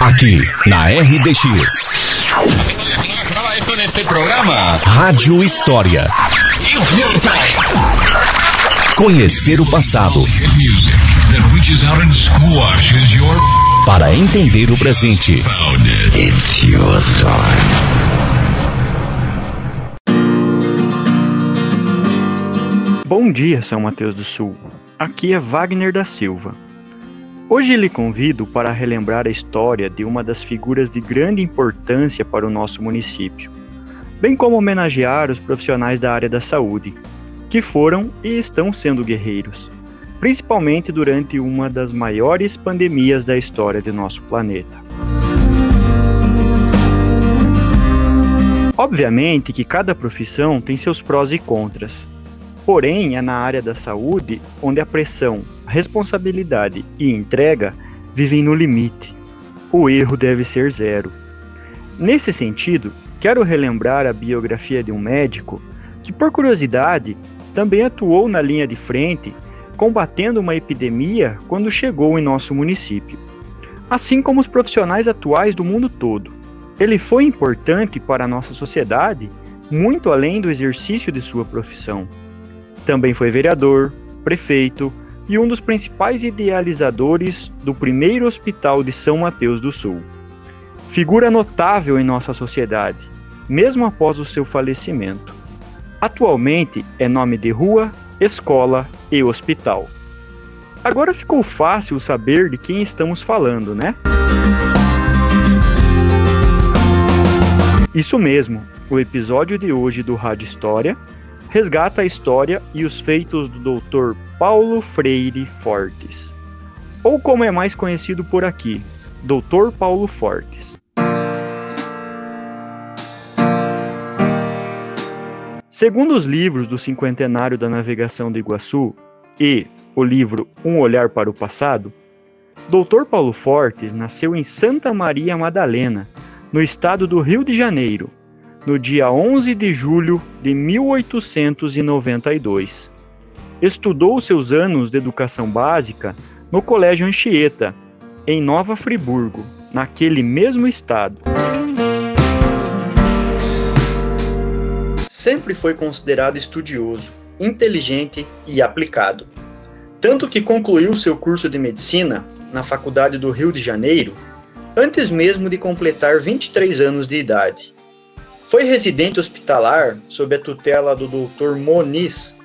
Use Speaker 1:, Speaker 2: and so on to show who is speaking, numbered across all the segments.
Speaker 1: Aqui, na RDX. Rádio História. Conhecer o passado. Para entender o presente.
Speaker 2: Bom dia, São Mateus do Sul. Aqui é Wagner da Silva. Hoje lhe convido para relembrar a história de uma das figuras de grande importância para o nosso município, bem como homenagear os profissionais da área da saúde, que foram e estão sendo guerreiros, principalmente durante uma das maiores pandemias da história de nosso planeta. Obviamente que cada profissão tem seus prós e contras, Porém, é na área da saúde onde a pressão, responsabilidade e entrega vivem no limite. O erro deve ser zero. Nesse sentido, quero relembrar a biografia de um médico que, por curiosidade, também atuou na linha de frente, combatendo uma epidemia quando chegou em nosso município. Assim como os profissionais atuais do mundo todo. Ele foi importante para a nossa sociedade muito além do exercício de sua profissão. Também foi vereador, prefeito e um dos principais idealizadores do primeiro hospital de São Mateus do Sul. Figura notável em nossa sociedade, mesmo após o seu falecimento. Atualmente é nome de rua, escola e hospital. Agora ficou fácil saber de quem estamos falando, né? Isso mesmo, o episódio de hoje do Rádio História resgata a história e os feitos do Dr. Paulo Freire Fortes, ou como é mais conhecido por aqui, Dr. Paulo Fortes. Segundo os livros do cinquentenário da navegação do Iguaçu e o livro Um Olhar para o Passado, Dr. Paulo Fortes nasceu em Santa Maria Madalena, no estado do Rio de Janeiro, no dia 11 de julho de 1892. Estudou seus anos de educação básica no Colégio Anchieta, em Nova Friburgo, naquele mesmo estado. Sempre foi considerado estudioso, inteligente e aplicado. Tanto que concluiu seu curso de medicina na Faculdade do Rio de Janeiro antes mesmo de completar 23 anos de idade. Foi residente hospitalar sob a tutela do Dr. Moniz.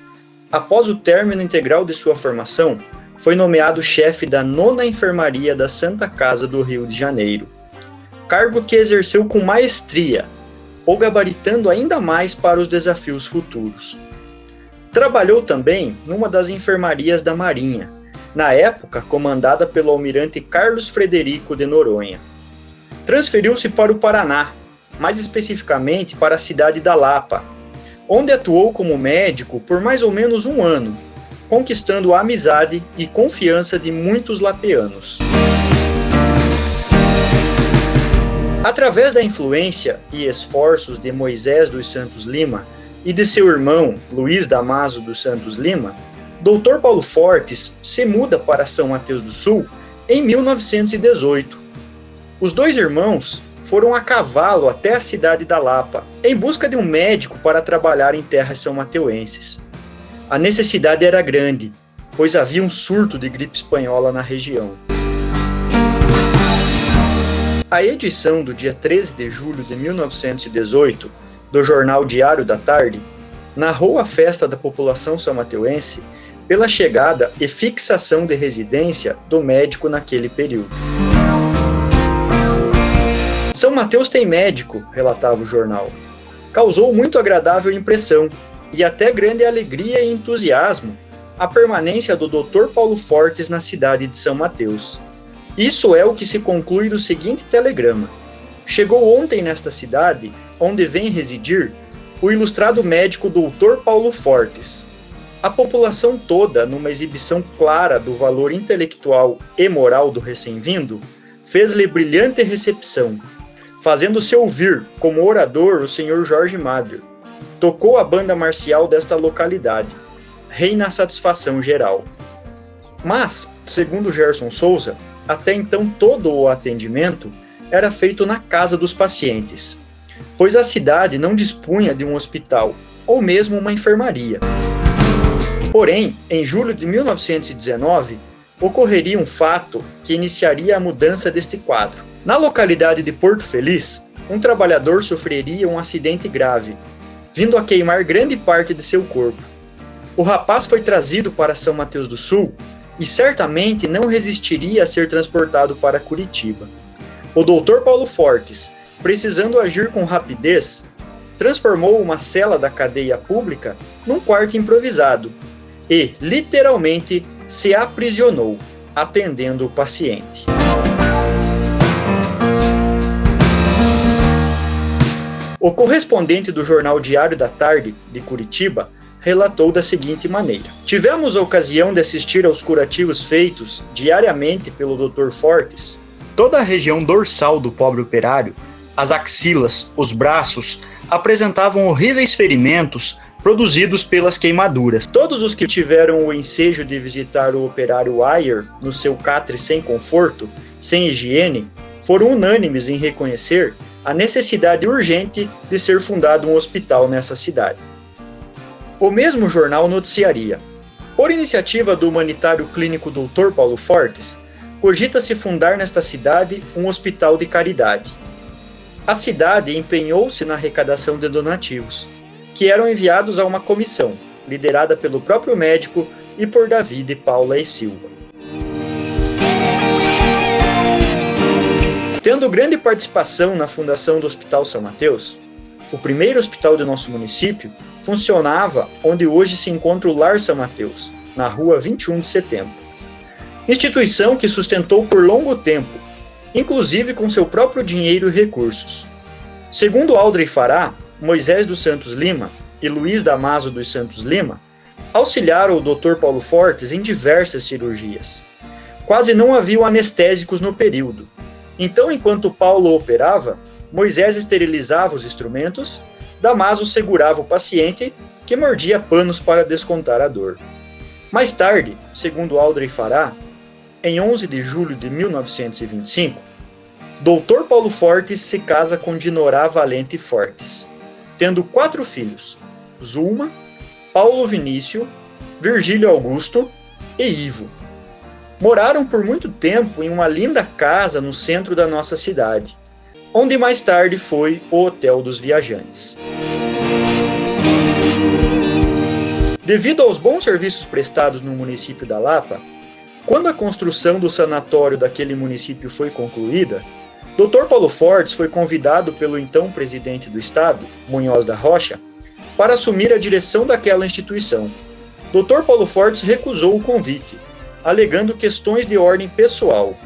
Speaker 2: Após o término integral de sua formação, foi nomeado chefe da nona enfermaria da Santa Casa do Rio de Janeiro. Cargo que exerceu com maestria, ou gabaritando ainda mais para os desafios futuros. Trabalhou também numa das enfermarias da Marinha, na época comandada pelo almirante Carlos Frederico de Noronha. Transferiu-se para o Paraná, mais especificamente para a cidade da Lapa, onde atuou como médico por mais ou menos um ano, conquistando a amizade e confiança de muitos lapeanos. Através da influência e esforços de Moisés dos Santos Lima e de seu irmão Luiz Damaso dos Santos Lima, Dr. Paulo Fortes se muda para São Mateus do Sul em 1918. Os dois irmãos foram a cavalo até a cidade da Lapa, em busca de um médico para trabalhar em terras são mateuenses. A necessidade era grande, pois havia um surto de gripe espanhola na região. A edição do dia 13 de julho de 1918 do jornal Diário da Tarde narrou a festa da população são mateuense pela chegada e fixação de residência do médico naquele período. São Mateus tem médico, relatava o jornal. Causou muito agradável impressão e até grande alegria e entusiasmo a permanência do Dr. Paulo Fortes na cidade de São Mateus. Isso é o que se conclui do seguinte telegrama. Chegou ontem nesta cidade, onde vem residir, o ilustrado médico Dr. Paulo Fortes. A população toda, numa exibição clara do valor intelectual e moral do recém-vindo, fez-lhe brilhante recepção fazendo-se ouvir como orador o senhor Jorge Madre. Tocou a banda marcial desta localidade. Reina a satisfação geral. Mas, segundo Gerson Souza, até então todo o atendimento era feito na casa dos pacientes, pois a cidade não dispunha de um hospital ou mesmo uma enfermaria. Porém, em julho de 1919, ocorreria um fato que iniciaria a mudança deste quadro. Na localidade de Porto Feliz, um trabalhador sofreria um acidente grave, vindo a queimar grande parte de seu corpo. O rapaz foi trazido para São Mateus do Sul e certamente não resistiria a ser transportado para Curitiba. O doutor Paulo Fortes, precisando agir com rapidez, transformou uma cela da cadeia pública num quarto improvisado e, literalmente, se aprisionou, atendendo o paciente. O correspondente do jornal Diário da Tarde, de Curitiba, relatou da seguinte maneira: Tivemos a ocasião de assistir aos curativos feitos diariamente pelo Dr. Fortes. Toda a região dorsal do pobre operário, as axilas, os braços, apresentavam horríveis ferimentos produzidos pelas queimaduras. Todos os que tiveram o ensejo de visitar o operário Ayer no seu catre sem conforto, sem higiene, foram unânimes em reconhecer a necessidade urgente de ser fundado um hospital nessa cidade. O mesmo jornal noticiaria: Por iniciativa do humanitário clínico Dr. Paulo Fortes, cogita-se fundar nesta cidade um hospital de caridade. A cidade empenhou-se na arrecadação de donativos que eram enviados a uma comissão, liderada pelo próprio médico e por David e Paula e Silva. Tendo grande participação na fundação do Hospital São Mateus, o primeiro hospital do nosso município funcionava onde hoje se encontra o Lar São Mateus, na rua 21 de setembro. Instituição que sustentou por longo tempo, inclusive com seu próprio dinheiro e recursos. Segundo Aldrey Fará, Moisés dos Santos Lima e Luiz Damaso dos Santos Lima auxiliaram o Dr. Paulo Fortes em diversas cirurgias. Quase não haviam anestésicos no período. Então, enquanto Paulo operava, Moisés esterilizava os instrumentos, Damaso segurava o paciente, que mordia panos para descontar a dor. Mais tarde, segundo Aldrey Fará, em 11 de julho de 1925, Dr. Paulo Fortes se casa com Dinorá Valente Fortes tendo quatro filhos: Zulma, Paulo Vinícius, Virgílio Augusto e Ivo. Moraram por muito tempo em uma linda casa no centro da nossa cidade, onde mais tarde foi o Hotel dos Viajantes. Devido aos bons serviços prestados no município da Lapa, quando a construção do sanatório daquele município foi concluída, Dr. Paulo Fortes foi convidado pelo então presidente do estado, Munhoz da Rocha, para assumir a direção daquela instituição. Dr. Paulo Fortes recusou o convite, alegando questões de ordem pessoal.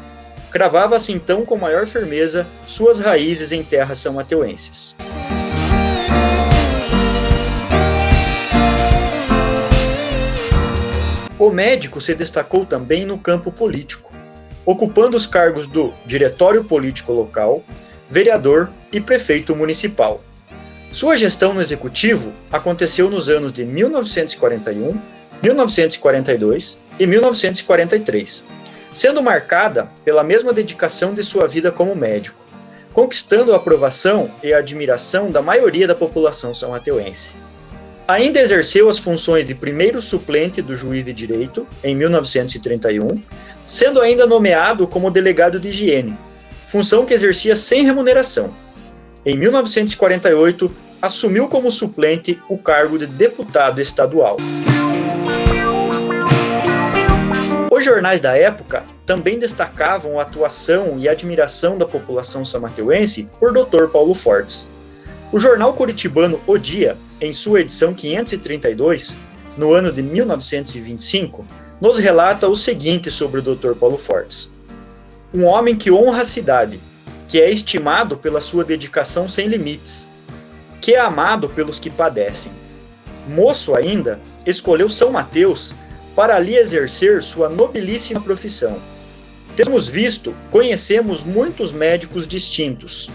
Speaker 2: Cravava-se então com maior firmeza suas raízes em terras são mateuenses. O médico se destacou também no campo político ocupando os cargos do Diretório Político Local, vereador e prefeito municipal. Sua gestão no executivo aconteceu nos anos de 1941, 1942 e 1943, sendo marcada pela mesma dedicação de sua vida como médico, conquistando a aprovação e a admiração da maioria da população são mateuense. Ainda exerceu as funções de primeiro suplente do juiz de direito em 1931 sendo ainda nomeado como delegado de higiene, função que exercia sem remuneração. Em 1948, assumiu como suplente o cargo de deputado estadual. Os jornais da época também destacavam a atuação e admiração da população samateuense por Dr. Paulo Fortes. O jornal curitibano O Dia, em sua edição 532, no ano de 1925, nos relata o seguinte sobre o Dr. Paulo Fortes: um homem que honra a cidade, que é estimado pela sua dedicação sem limites, que é amado pelos que padecem. Moço ainda, escolheu São Mateus para ali exercer sua nobilíssima profissão. Temos visto, conhecemos muitos médicos distintos,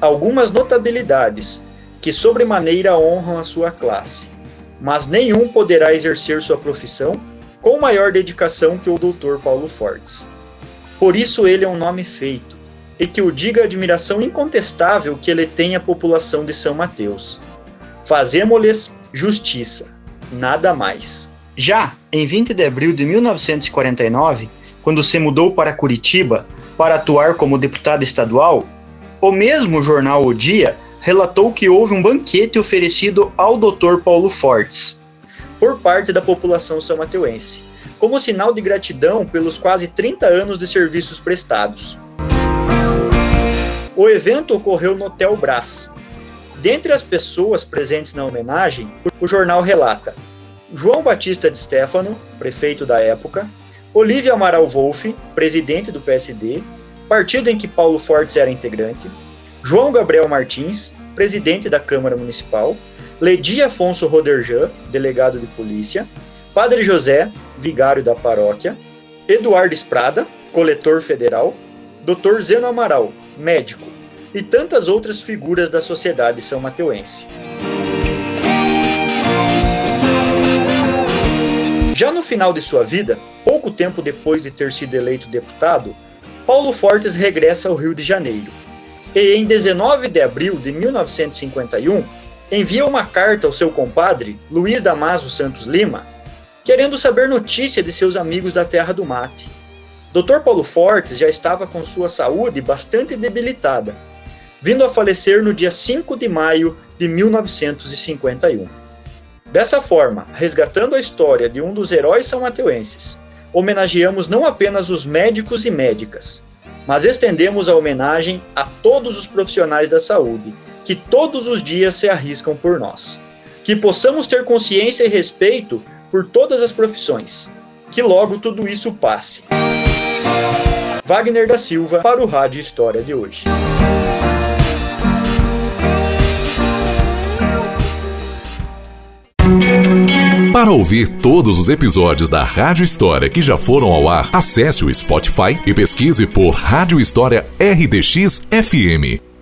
Speaker 2: algumas notabilidades que sobremaneira honram a sua classe, mas nenhum poderá exercer sua profissão com maior dedicação que o Dr. Paulo Fortes. Por isso ele é um nome feito, e que o diga a admiração incontestável que ele tem à população de São Mateus. Fazemos-lhes justiça, nada mais. Já em 20 de abril de 1949, quando se mudou para Curitiba para atuar como deputado estadual, o mesmo jornal O Dia relatou que houve um banquete oferecido ao Dr. Paulo Fortes por parte da população são-mateuense, como sinal de gratidão pelos quase 30 anos de serviços prestados. O evento ocorreu no Hotel Brás. Dentre as pessoas presentes na homenagem, o jornal relata João Batista de Stefano, prefeito da época, Olívia Amaral Wolff, presidente do PSD, partido em que Paulo Fortes era integrante, João Gabriel Martins, presidente da Câmara Municipal, Ledi Afonso Roderjan, delegado de polícia, Padre José, vigário da paróquia, Eduardo Esprada, coletor federal, Dr. Zeno Amaral, médico, e tantas outras figuras da sociedade são mateuense. Final de sua vida, pouco tempo depois de ter sido eleito deputado, Paulo Fortes regressa ao Rio de Janeiro. E em 19 de abril de 1951, envia uma carta ao seu compadre, Luiz Damaso Santos Lima, querendo saber notícia de seus amigos da Terra do Mate. Dr. Paulo Fortes já estava com sua saúde bastante debilitada, vindo a falecer no dia 5 de maio de 1951. Dessa forma, resgatando a história de um dos heróis são-mateuenses, homenageamos não apenas os médicos e médicas, mas estendemos a homenagem a todos os profissionais da saúde que todos os dias se arriscam por nós. Que possamos ter consciência e respeito por todas as profissões. Que logo tudo isso passe. Wagner da Silva para o Rádio História de hoje.
Speaker 1: Para ouvir todos os episódios da Rádio História que já foram ao ar, acesse o Spotify e pesquise por Rádio História RDX FM.